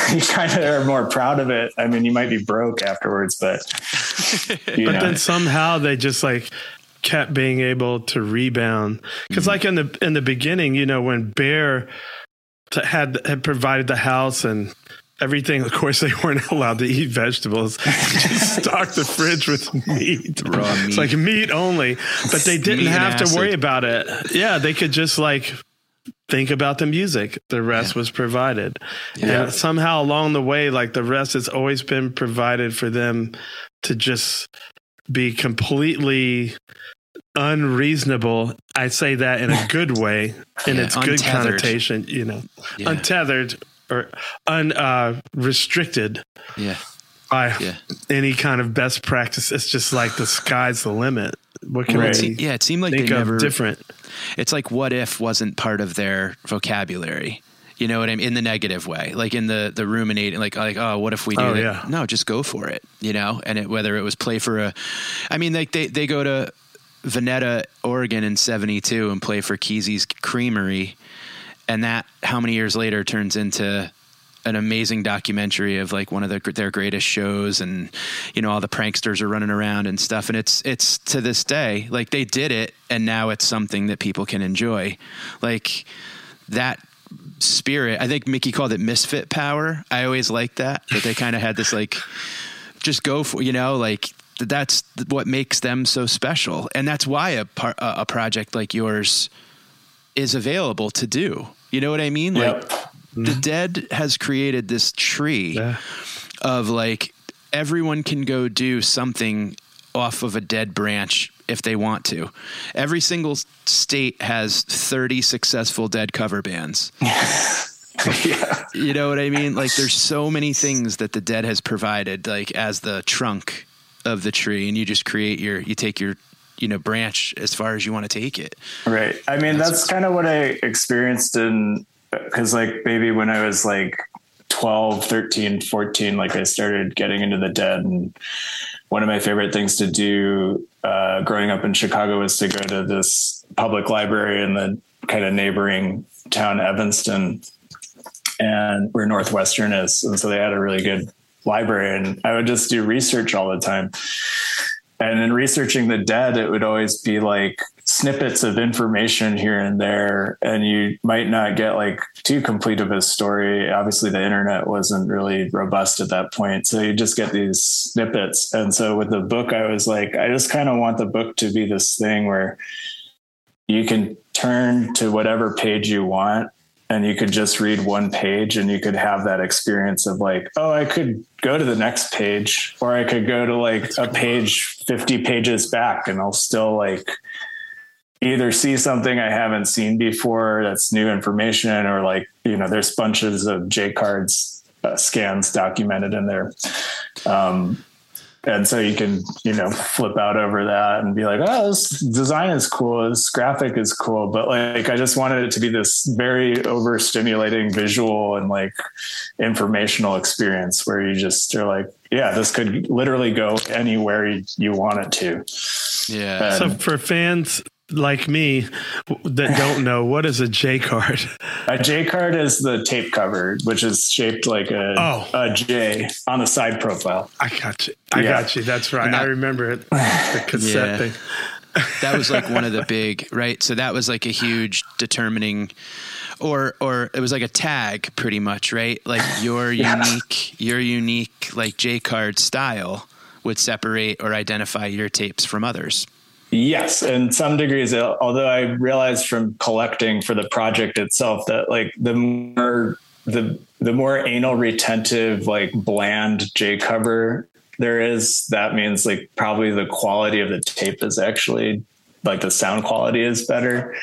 you kind of are more proud of it. I mean, you might be broke afterwards, but, but know. then somehow they just like kept being able to rebound. because mm-hmm. like in the, in the beginning, you know, when Bear had, had provided the house and, everything. Of course, they weren't allowed to eat vegetables. Just stock the fridge with meat. Raw meat. It's like meat only. But they didn't Meat have to worry about it. Yeah, they could just like think about the music. The rest was provided. Yeah. And somehow along the way, like the rest has always been provided for them to just be completely unreasonable. I say that in a good way, in Yeah, its good connotation, you know, Yeah. untethered or unrestricted uh, Yeah. By Yeah. any kind of best practice. It's just like the sky's the limit. What can Well, we se- yeah, it seemed like think they of never different? It's like what if wasn't part of their vocabulary. You know what I mean? In the negative way, like in the the ruminating, like like oh, what if we oh, do Oh, that? yeah. No, just go for it. You know, and it, whether it was play for a, I mean, like they they go to Veneta, Oregon in '72 and play for Kesey's Creamery, and that how many years later turns into an amazing documentary of like one of their, their greatest shows and you know all the pranksters are running around and stuff. And it's it's to this day like they did it and now it's something that people can enjoy. Like that spirit i think mickey called it misfit power. I always liked that that they kind of had this like just go for you know like that's what makes them so special. And that's why a par- a project like yours is available to do. You know what i mean? Like the dead has created this tree of like everyone can go do something off of a dead branch if they want to. Every single state has 30 successful dead cover bands. You know what I mean? Like there's so many things that the dead has provided like as the trunk of the tree and you just create your you take your you know branch as far as you want to take it. Right. I mean, that's, kind of what I experienced in, cause like maybe when I was like 12, 13, 14, like I started getting into the dead. And one of my favorite things to do uh, growing up in Chicago was to go to this public library in the kind of neighboring town, Evanston, and where Northwestern is. And so they had a really good library and I would just do research all the time. And in researching the dead, it would always be like snippets of information here and there. And you might not get like too complete of a story. Obviously, the internet wasn't really robust at that point. So you just get these snippets. And so with the book, I was like, I just kind of want the book to be this thing where you can turn to whatever page you want and you could just read one page and you could have that experience of like oh i could go to the next page or i could go to like a page 50 pages back and i'll still like either see something i haven't seen before that's new information or like you know there's bunches of j cards uh, scans documented in there. Um and so you can you know flip out over that and be like oh this design is cool. This graphic is cool. But like i just wanted it to be this very overstimulating visual and like informational experience where you just are like yeah this could literally go anywhere you, you want it to. Yeah. So for fans like me that don't know what is a J card. A J card is the tape cover, which is shaped like a, oh. a J on the side profile. I got you. I yeah. got you. That's right. That, I remember it. The cassette yeah. thing. that was like one of the big right. So that was like a huge determining or or it was like a tag pretty much, right? Like your yeah. unique your unique like J card style would separate or identify your tapes from others. Yes, in some degrees. Uh, although I realized from collecting for the project itself that like the more the the more anal retentive, like bland J cover there is, that means like probably the quality of the tape is actually like the sound quality is better.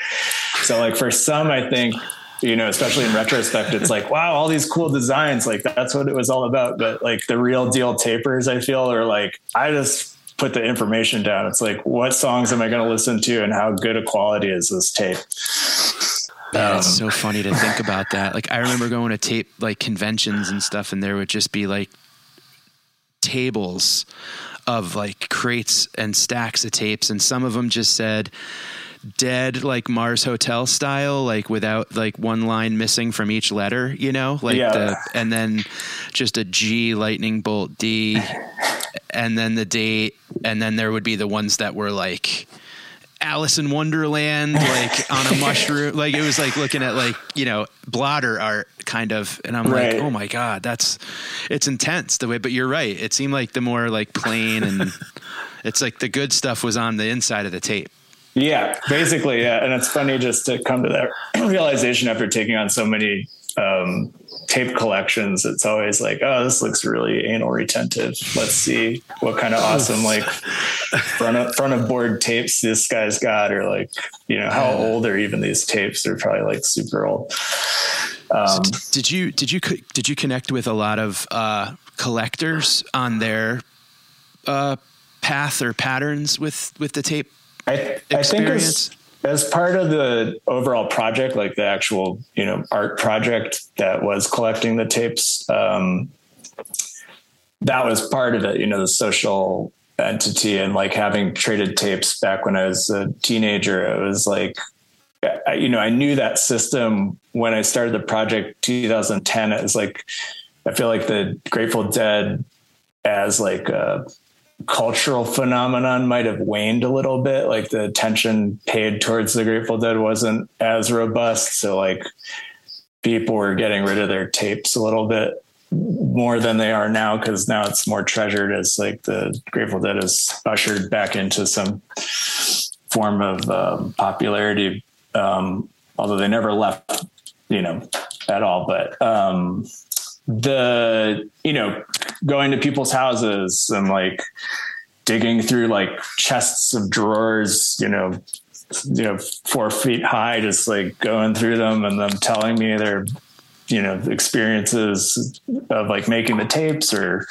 So like for some, I think you know, especially in retrospect, it's like, wow, all these cool designs, like that's what it was all about. But like the real deal tapers, I feel are like, I just put the information down. It's like, what songs am I going to listen to, and how good a quality is this tape? Yeah, it's um, so funny to think about that. Like I remember going to tape like conventions and stuff, and there would just be like tables of like crates and stacks of tapes, and some of them just said dead like Mars Hotel style, like without like one line missing from each letter, you know, like yeah. the and then just a G lightning bolt D, and then the date, and then there would be the ones that were like. Alice in Wonderland, like on a mushroom. Like it was like looking at like, you know, blotter art kind of. And I'm right. like, oh my God, that's, it's intense the way, but you're right. It seemed like the more like plain and it's like the good stuff was on the inside of the tape. Yeah, basically, yeah. And it's funny just to come to that realization after taking on so many um, tape collections. It's always like, oh, this looks really anal retentive. Let's see what kind of awesome like front of front of board tapes this guy's got, or like, you know, how old are even these tapes? They're probably like super old. Um, so did you did you did you connect with a lot of uh, collectors on their uh, path or patterns with with the tape I, I think as, as part of the overall project, like the actual, you know, art project that was collecting the tapes, um, that was part of it, you know, the social entity and like having traded tapes back when I was a teenager, it was like, I, you know, I knew that system when I started the project 2010. It was like, I feel like the Grateful Dead as like a cultural phenomenon might have waned a little bit. Like the attention paid towards the Grateful Dead wasn't as robust. So like people were getting rid of their tapes a little bit more than they are now because now it's more treasured as like the Grateful Dead is ushered back into some form of um, popularity. Um, although they never left, you know, at all. But um, the you know going to people's houses and like digging through like chests of drawers you know you know four feet high just like going through them and them telling me their you know experiences of like making the tapes or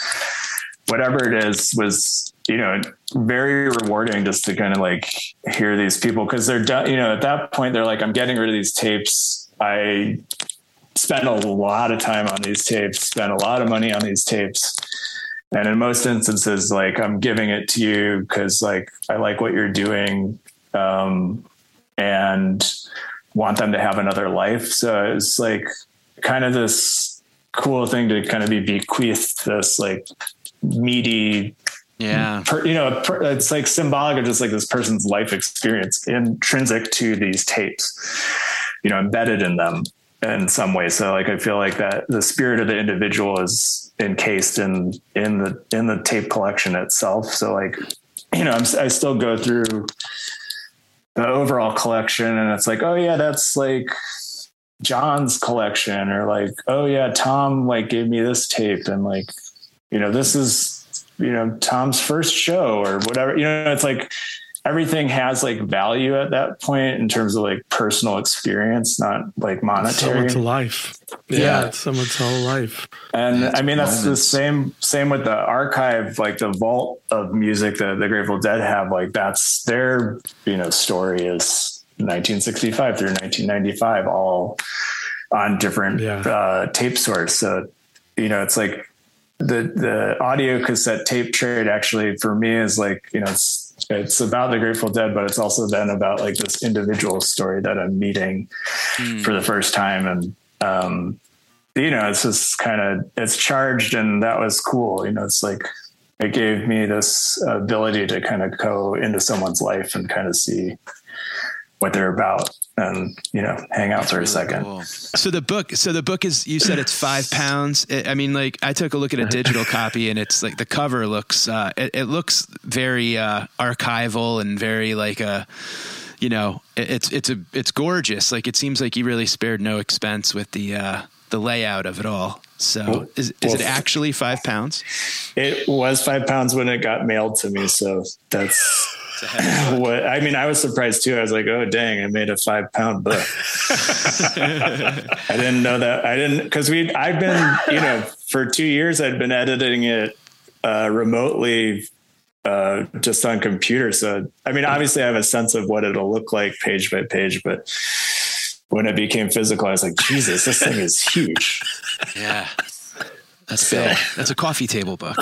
whatever it is was you know very rewarding just to kind of like hear these people because they're done you know at that point they're like i'm getting rid of these tapes. I spend a lot of time on these tapes, spend a lot of money on these tapes. And in most instances, like I'm giving it to you because like I like what you're doing um, and want them to have another life. So it's like kind of this cool thing to kind of be bequeathed this like meaty yeah per, you know it's like symbolic of just like this person's life experience intrinsic to these tapes you know embedded in them in some way. So like I feel like that the spirit of the individual is encased in in the in the tape collection itself. So like you know I'm, I still go through the overall collection and it's like oh yeah that's like John's collection or like oh yeah Tom like gave me this tape and like you know this is you know Tom's first show or whatever you know it's like everything has like value at that point in terms of like personal experience, not like monetary. Someone's life. Yeah, Yeah. it's someone's whole life. And It's I mean, that's the same, same with the archive, like the vault of music that the Grateful Dead have, like that's their, you know, story is 1965 through 1995, all on different uh, tape sorts. So, you know, it's like the, the audio cassette tape trade actually for me is like, you know, it's, it's about the Grateful Dead, but it's also then about like this individual story that I'm meeting for the first time. And, um, you know, it's just kind of it's charged, and that was cool. You know, it's like it gave me this ability to kind of go into someone's life and kind of see what they're about, and you know, hang out for a second. So the book, so the book is, you said it's five pounds. I I mean, like I took a look at a digital copy and it's like the cover looks, uh, it, it looks very, uh, archival and very like a, you know, it, it's, it's a, it's gorgeous. Like it seems like you really spared no expense with the, uh, the layout of it all. So Well- is, is it actually five pounds? It was five pounds when it got mailed to me, so that's what I mean. I was surprised too. I was like, "Oh, dang! I made a five pound book." I didn't know that. I didn't because we. I've been, you know, for two years. I'd been editing it uh, remotely, uh, just on computer. So, I mean, obviously, I have a sense of what it'll look like page by page, but when it became physical, I was like, Jesus, this thing is huge. Yeah. That's So- big. That's a coffee table book.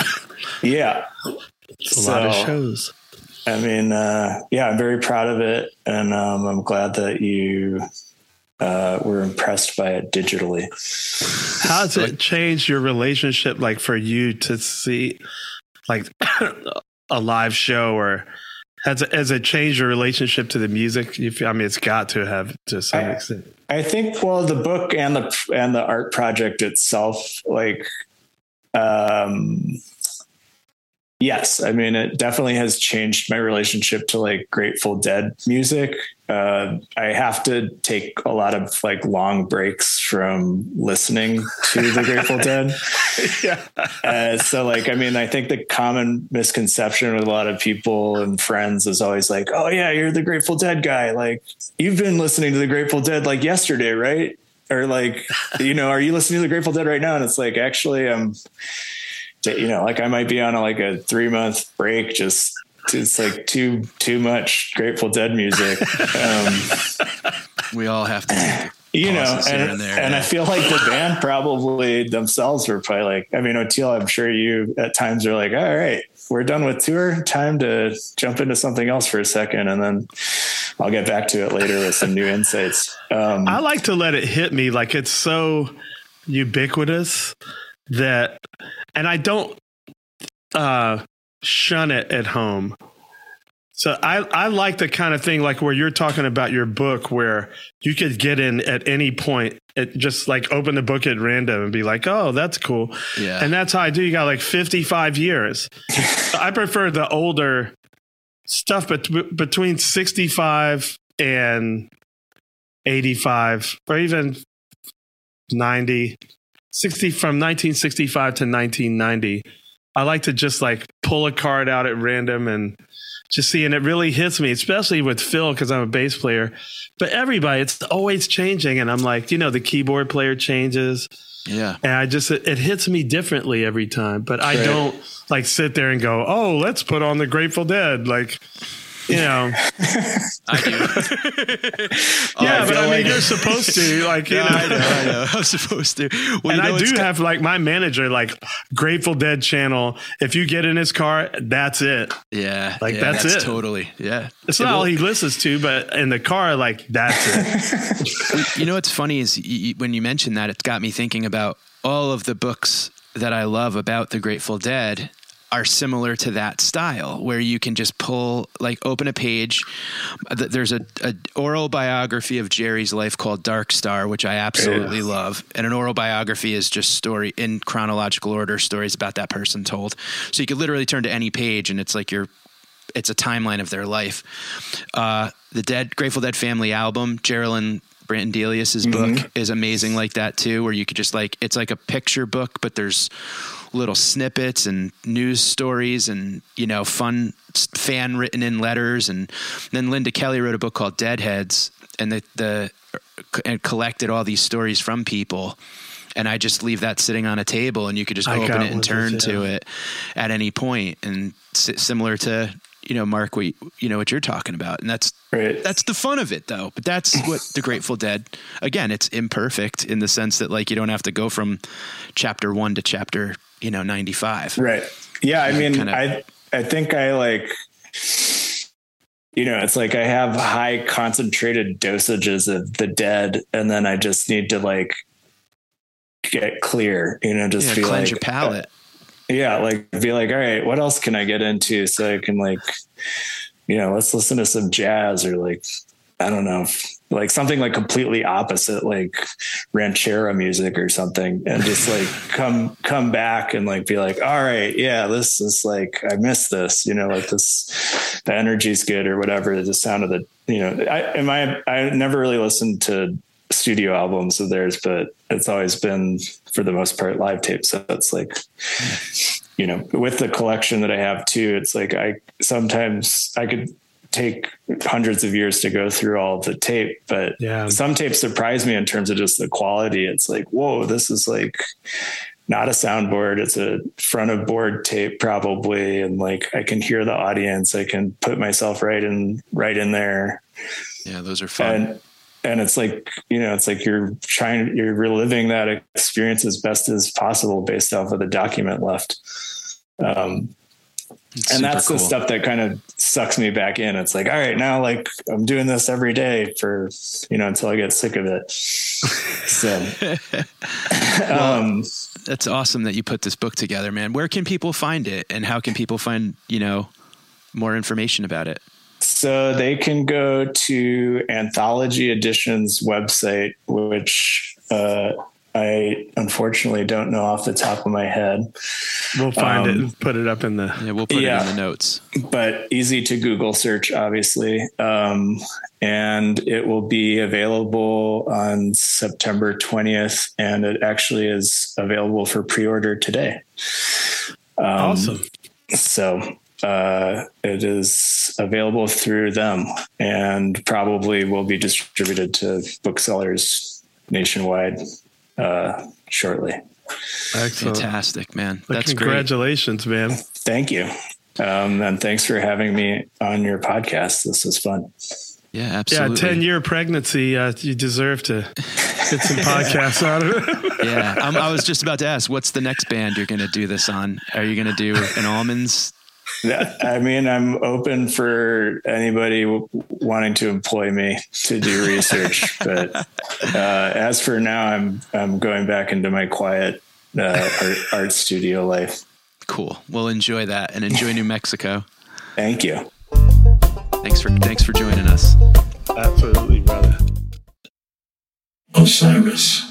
Yeah. It's a lot of shows. I mean, uh, yeah, I'm very proud of it. And um, I'm glad that you uh, were impressed by it digitally. How has it changed your relationship, like for you to see, like a live show, or has it, has it changed your relationship to the music? You feel, I mean, it's got to have to some extent. I think well the book and the and the art project itself like um yes. I mean it definitely has changed my relationship to like grateful dead music. Uh i have to take a lot of like long breaks from listening to the grateful dead. Yeah. Uh, so like i mean i think the common misconception with a lot of people and friends is always like oh yeah you're the grateful dead guy. Like you've been listening to the grateful dead like yesterday right? Or like you know are you listening to the grateful dead right now? And it's like actually i'm you know like i might be on a, like a three month break just it's like too too much grateful dead music um We all have to. you know, and, and there, and yeah. I feel like the band probably themselves were probably like, I mean, Oteil, I'm sure you at times are like, all right, we're done with tour. Time to jump into something else for a second. And then I'll get back to it later with some new insights. Um, I like to let it hit me like it's so ubiquitous that, and I don't uh, shun it at home. So I, I like the kind of thing like where you're talking about your book where you could get in at any point it just like open the book at random and be like, oh, that's cool. Yeah. And that's how I do. You got like 55 years. I prefer the older stuff, but between 65 and 85 or even 90, 60 from 1965 to 1990. I like to just like pull a card out at random and just see, and it really hits me, especially with Phil because I'm a bass player. But everybody, it's always changing, and I'm like, you know, the keyboard player changes, Yeah. and I just it, it hits me differently every time. But I don't like sit there and go, oh, let's put on the Grateful Dead, like. You know, I do. yeah, I but I mean, like- you're supposed to, like, you Yeah, know, I know, I know. I'm supposed to. Well, and you know, I do ki- have like my manager, like Grateful Dead channel. If you get in his car, that's it. Yeah. Like, yeah, that's it. Totally. Yeah. It's It not all will- he listens to, but in the car, like that's it. you know what's funny is y- y- when you mentioned that, it's got me thinking about all of the books that I love about the Grateful Dead are similar to that style where you can just pull like open a page. There's a, a oral biography of jerry's life called dark star which i absolutely love. And an oral biography is just story in chronological order stories about that person told. So you could literally turn to any page and it's like you're it's a timeline of their life. Uh, the Dead Grateful Dead family album, Geraldine Brandelius's Mhm. book is amazing like that too, where you could just like it's like a picture book, but there's little snippets and news stories and you know fun fan written in letters. And then Linda Kelly wrote a book called Deadheads and the the and collected all these stories from people. And I just leave that sitting on a table and you could just I open it and one of turn to it at any point. And si- similar to you know Mark we, you, know what you're talking about and that's that's the fun of it though but that's what the Grateful Dead again it's imperfect in the sense that like you don't have to go from chapter 1 to chapter you know 95 Right. Yeah. I mean, kinda- I, I think I like, you know, it's like I have high concentrated dosages of the dead, and then I just need to like get clear, you know, just Yeah, be cleanse like, your palate. Yeah, like be like, all right, what else can I get into so I can like, you know, let's listen to some jazz or like, I don't know, like something like completely opposite, like ranchero music or something, and just like come come back and like be like, all right, yeah, this is like I miss this, you know, like this, the energy's good or whatever. The sound of the, you know, I am I I never really listened to studio albums of theirs, but it's always been for the most part live tape. So it's like, you know, with the collection that I have too, it's like I sometimes I could take hundreds of years to go through all the tape, but Yeah. some tapes surprise me in terms of just the quality. It's like, whoa, this is like not a soundboard. It's a front of board tape probably. And like, I can hear the audience. I can put myself right in, right in there. Yeah, those are fun. And, and it's like, you know, it's like you're trying, you're reliving that experience as best as possible based off of the document left. Um, and that's super the stuff that kind of sucks me back in. It's like, all right, now like I'm doing this every day for, you know, until I get sick of it. So, um, that's awesome that you put this book together, man. Where can people find it and how can people find, you know, more information about it? So they can go to Anthology Editions website, which uh, I unfortunately don't know off the top of my head. We'll find it Um, and put it up in the. Yeah, we'll put it in the notes. but easy to Google search, obviously. Um, and it will be available on September 20th, and it actually is available for pre order today. Um, Awesome. So uh, it is available through them and probably will be distributed to booksellers nationwide uh, shortly. Excellent. Fantastic, man. Well, That's great. congratulations, man. Thank you. Um, and thanks for having me on your podcast. This was fun. Yeah, absolutely. Yeah, 10 year pregnancy. Uh, you deserve to get some podcasts out of it. yeah, I'm, I was just about to ask, what's the next band you're going to do this on? Are you going to do an Allmans? I mean, I'm open for anybody w- wanting to employ me to do research, but uh, as for now, I'm I'm going back into my quiet uh, art, art studio life. Cool. We'll enjoy that and enjoy New Mexico. Thank you. Thanks for thanks for joining us. Absolutely, brother. Osiris.